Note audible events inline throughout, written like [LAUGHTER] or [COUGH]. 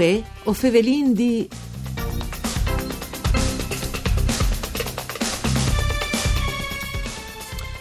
Uè, o fevelin di...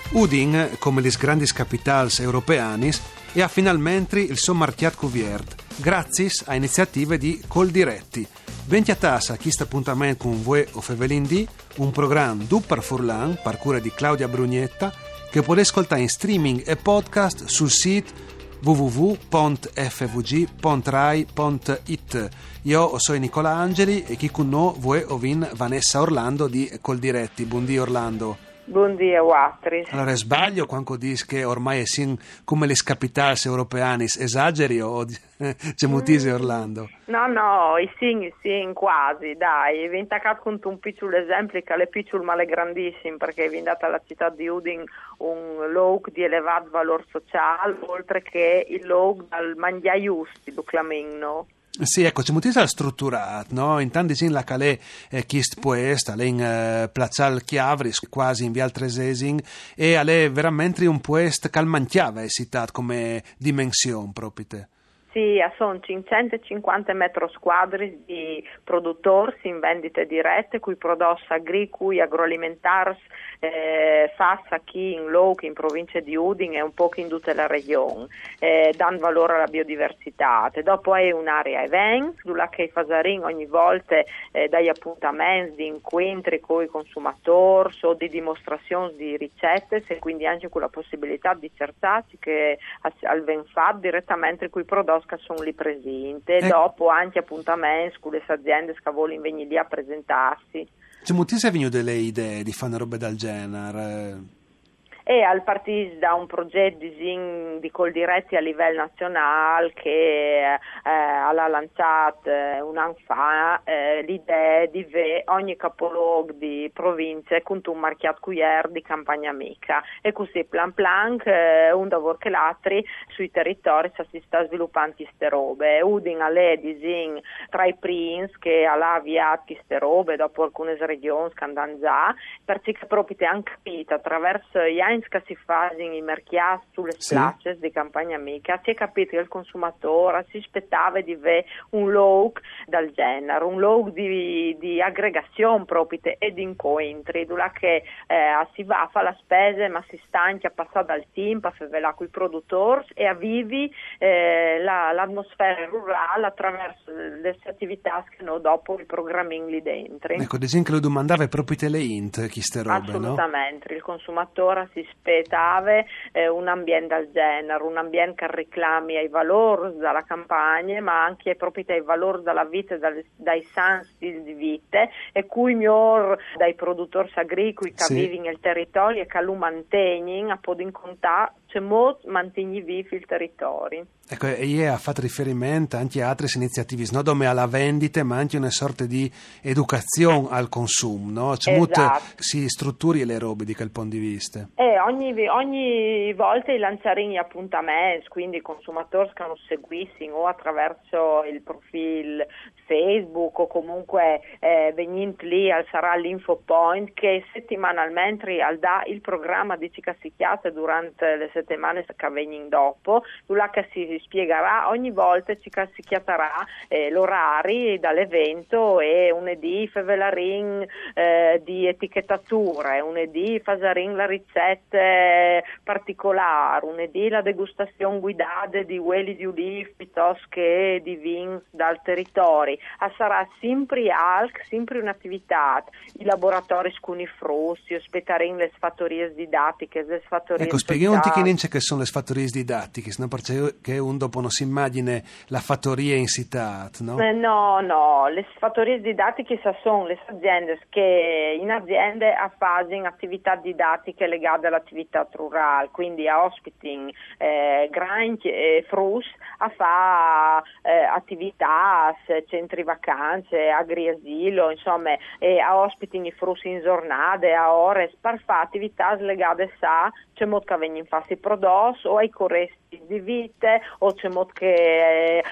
Udin, come le grandi capitals europeanis, e ha finalmente il suo marchiat cuviert, grazie a iniziative di Coldiretti. Venti a tassa a questo appuntamento con voi o Fevelin D, un programma du par Furlan, par cura di Claudia Brugnetta, che potete ascoltare in streaming e podcast sul sito www.fvg.rai.it. Io sono Nicola Angeli e chi con noi vuoi ovin Vanessa Orlando di Coldiretti. Buondì Orlando. Buondì a Watris. Allora, sbaglio quando dici che ormai è sin come le capitali europeane, esageri o [LAUGHS] c'è mutise Orlando? No, no, i sin, sin quasi, dai. Vi intaccato un piccolo esempio che le piccole ma le grandissime, perché vi indata alla città di Udin un log di elevato valore sociale, oltre che il log dal mangiaiusti, lo clamino. Sì, ecco, c'è molto strutturato, no? In la calè eh, chist puesta, lei in eh, Plazzal Chiavris, quasi in Vial Tresesing, e è veramente un puest calmantiava esitato come dimensione proprio. Sì, sono 550 metri quadri di produttori in vendite dirette, cui prodotti agricoli, agroalimentari, eh, Fassa, chi in Loc, in provincia di Udin e un po' in tutta la regione, eh, danno valore alla biodiversità. E dopo è un'area event, dove che i Fasarin ogni volta eh, dai appuntamenti di incontri con i consumatori o di dimostrazioni di ricette, e quindi anche con la possibilità di cercarsi che al venfat direttamente con i prodotti che sono lì presenti. E dopo anche appuntamenti con le aziende che vogliono venire lì a presentarsi. C'è moltissime venuto delle idee di fare una roba del genere e al partito da un progetto di, di Coldiretti a livello nazionale che eh, ha lanciato eh, un anno fa eh, l'idea di avere ogni capoluogo di provincia con un marchiato cuier di campagna amica. E così plan plan eh, un lavoro che l'altro sui territori si sta sviluppando queste robe. Udin a Ledising tra i Prince che ha avviato queste robe dopo alcune regioni che andano già perché proprio hanno capito attraverso gli anni che si fanno i mercati sulle sì. di campagna amica, si è capito che il consumatore si aspettava di avere un look del genere, un look di, di aggregazione proprio e di incontri, dove che eh, si va a fare la spesa ma si stanca a passare dal team, a fare con i produttori e a vivi eh, la, l'atmosfera rurale attraverso le attività che hanno dopo il programming lì dentro. Ecco, ad esempio lo domandava proprio te le int, chi ste robe, Assolutamente, no? il consumatore si aspettava eh, un ambiente del genere, un ambiente che reclami ai valori della campagna, ma anche proprio ai valori della vita, dai, dai sans di vita, e cui miglior dai produttori agricoli che sì. vivono nel territorio e che lo mantengono a poter incontrare c'è molto mantieni vivi il territorio. Ecco, e ha fatto riferimento anche a altre iniziative, non come alla vendita, ma anche una sorta di educazione al consumo, no? C'è esatto. si strutturi le robe di quel punto di vista. Eh, ogni, ogni volta lanciare appuntamenti, quindi i consumatori che non seguissero o attraverso il profilo Facebook o comunque eh, venint lì al sarà l'info point che settimanalmente al dà il programma di Cicassichiate durante le settimane che vengono dopo, là che si spiegherà ogni volta Cicassichiaterà eh, l'orari dall'evento e unedì fevelarin eh, di etichettatura, unedì fasarin la ricette particolare, unedì la degustazione guidata di ueli di uliv piuttosto che di vins dal territorio. Sarà sempre alc, sempre un'attività, i laboratori scuni frussi, ospitare le fattorie didattiche, le fattorie Ecco, pochino che sono le fattorie didattiche, no? perché un dopo non si immagina la fattoria in città, no? Eh, no, no, le fattorie didattiche sono le aziende che in aziende fanno attività didattiche legate all'attività rurale, quindi a ospiting eh, granchi e frus a fare eh, attività, centri vacanze, agri-asilo, insomma, e a ospiti in frusi in giornate, a ore, fare attività legate a c'è molto che vengono fatti prodotti o ai corresti di vite o c'è mod che eh,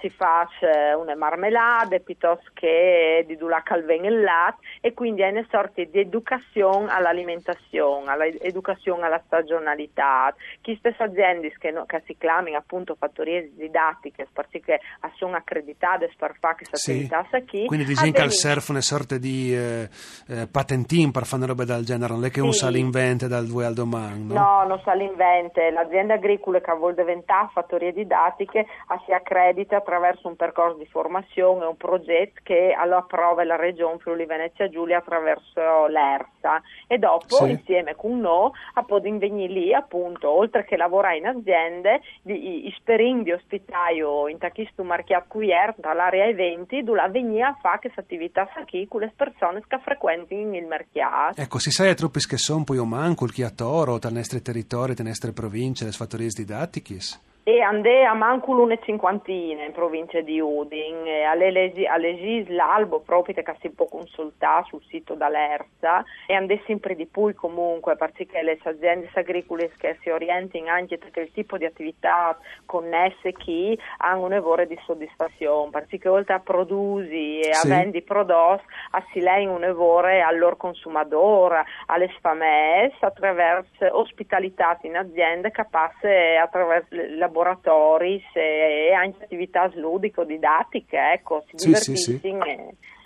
si fa una marmelade piuttosto che di dula calven il latte e quindi è una sorta di educazione all'alimentazione, all'educazione alla stagionalità. Chi stesse aziende che, no, che si chiamano appunto fattorie didattiche perché sono accreditate per fare questa sì. attività qui. Quindi dici che al surf una sorta di eh, eh, patentin per fare roba del genere, non è che sì. un sa l'invente dal due al domani, no? No, non sa l'invente. L'azienda agricola che vuole diventare fattorie didattiche si accredita attraverso un percorso di formazione, un progetto che lo approva la Regione Friuli Venezia Giulia attraverso l'ERSA e dopo sì. insieme con noi a venire lì appunto oltre che lavorare in aziende di, sperin di ospitaio in tachisto marchiato cuier dall'area eventi dove venire a fare questa attività qui con le persone che frequentano il mercato ecco si sa troppi che sono poi o manco il chiatoro tra i nostri territori, le nostre province le fattorie didattiche e andè a manco una cinquantina in provincia di Udin, all'Egis l'albo proprio che si può consultare sul sito dall'ERSA e andè sempre di più comunque perché le aziende agricole che si orientano anche perché il tipo di attività connesse chi hanno un evore di soddisfazione perché oltre a produsi e sì. a vendi prodotti si lei un evore al loro consumatore, alle sfames attraverso ospitalità in aziende capace attraverso la laboratori e anche attività ludico-didattiche, ecco, si sì, sì, sì.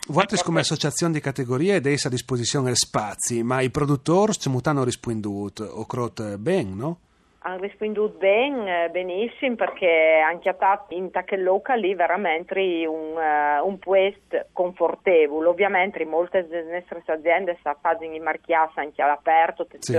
Volte come associazione di categorie ed a disposizione spazi, ma i produttori ci hanno risponduto o crot ben, no? hanno risposto ben, benissimo perché anche a in Tachelloca lì veramente un, uh, un puesto confortevole. Ovviamente molte delle nostre aziende stanno facendo i marchiassi anche all'aperto, sì.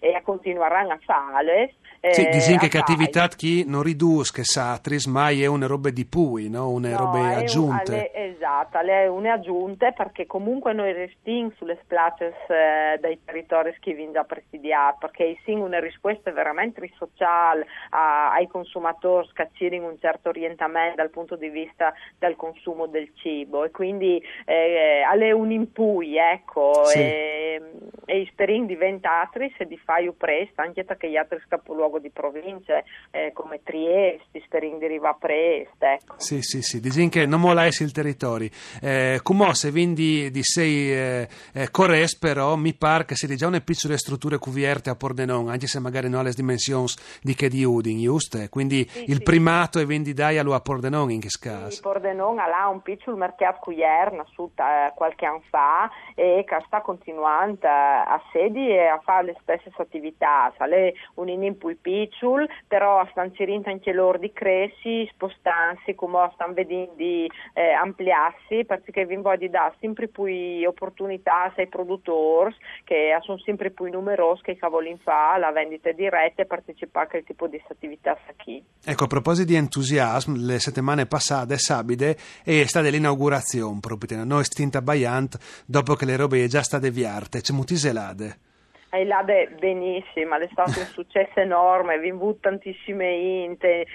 e continueranno a fare sì, dici che attività chi non ridusca satris, mai è una roba di pui, no? Una no, roba aggiunte. Un, esatto, le une aggiunte perché comunque noi restiamo sulle splaces eh, dai territori che già presidiati, perché sì una risposta veramente sociale ai consumatori che chiedono un certo orientamento dal punto di vista del consumo del cibo e quindi eh, alle un impui, ecco, sì. e, e sperin diventati se di fai presto anche perché gli altri capoluoghi luogo di province eh, come Trieste, Sperin di Riva Preste. Ecco. Sì, sì, sì, dicono che non mola il territorio. Eh, come se vindi di sei eh, eh, corres, però mi pare che sia già una piccola struttura cuvierte a Pordenone, anche se magari non ha le dimensioni di che di Udin, giusto? Quindi sì, il sì. primato è vendi dai a Pordenone in che caso. Sì, Pordenone ha un piccolo mercato cuvier nasciuta eh, qualche anno fa e che sta continuando a sedi e a fare le stesse attività, sale un input picciul, però stanno cercando anche loro di crescere, spostarsi, come stanno vedendo di eh, ampliarsi, perché vi voglio dare sempre più opportunità ai produttori che sono sempre più numerosi che vogliono fare la vendita diretta e partecipare a quel tipo di attività qui. Ecco, a proposito di entusiasmo, le settimane passate sabide è stata l'inaugurazione proprio, noi stinta Baiant dopo che le robe già state viarte, c'è mutiselade. E è benissimo, è stato un successo enorme, vi avuto tantissime inte,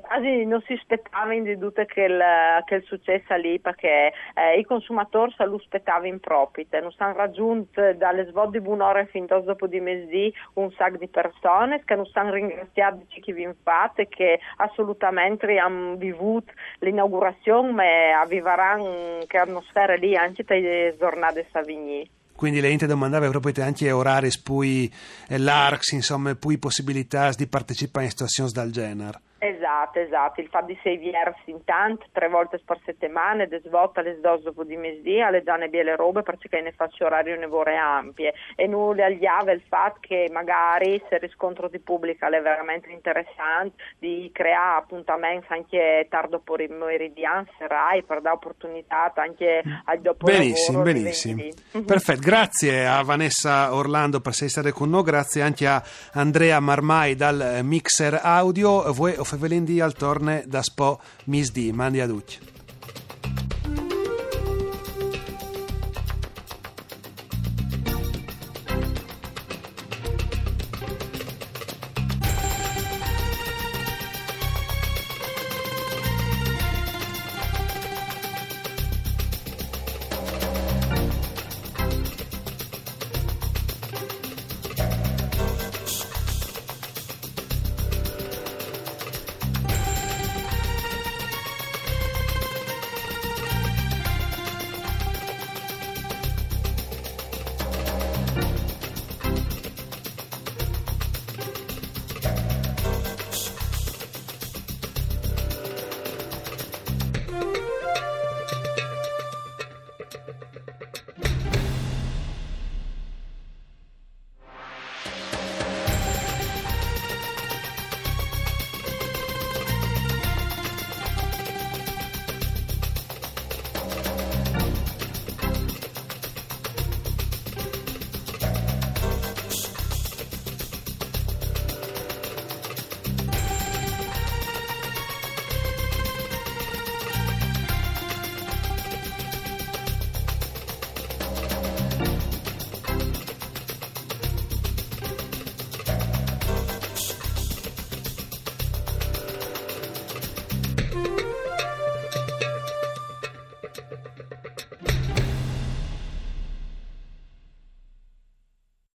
quasi non si aspettava in tutto che il, che il successo lì perché eh, i consumatori se lo aspettavano in propite, non stanno raggiunti dalle svolte di buon'ora fin dopo di mesi un sacco di persone che non stanno ringraziando chi vi fate che assolutamente hanno vissuto l'inaugurazione ma avviveranno che atmosfera lì anche tra le giornate Savigny quindi le ente domandava proprio anche orari poi eh, l'ARCS, insomma, poi possibilità di partecipare in situazioni del genere. Esatto, esatto, il fatto di sei versi intanto, tre volte per settimana, de svolta le sdos dopo di mesdì, alle già ne biele robe perché ne faccio orario nevore ampie e nulla agliava il fatto che magari se il riscontro di pubblica è veramente interessante di creare appuntamenti anche tardo pomeridiano, serai per dare opportunità anche al dopo Benissimo, benissimo. [LAUGHS] Perfetto, grazie a Vanessa Orlando per essere con noi, grazie anche a Andrea Marmai dal Mixer Audio. Voi Fevelin di al torne da Spo Misdi. Mandi a tutti.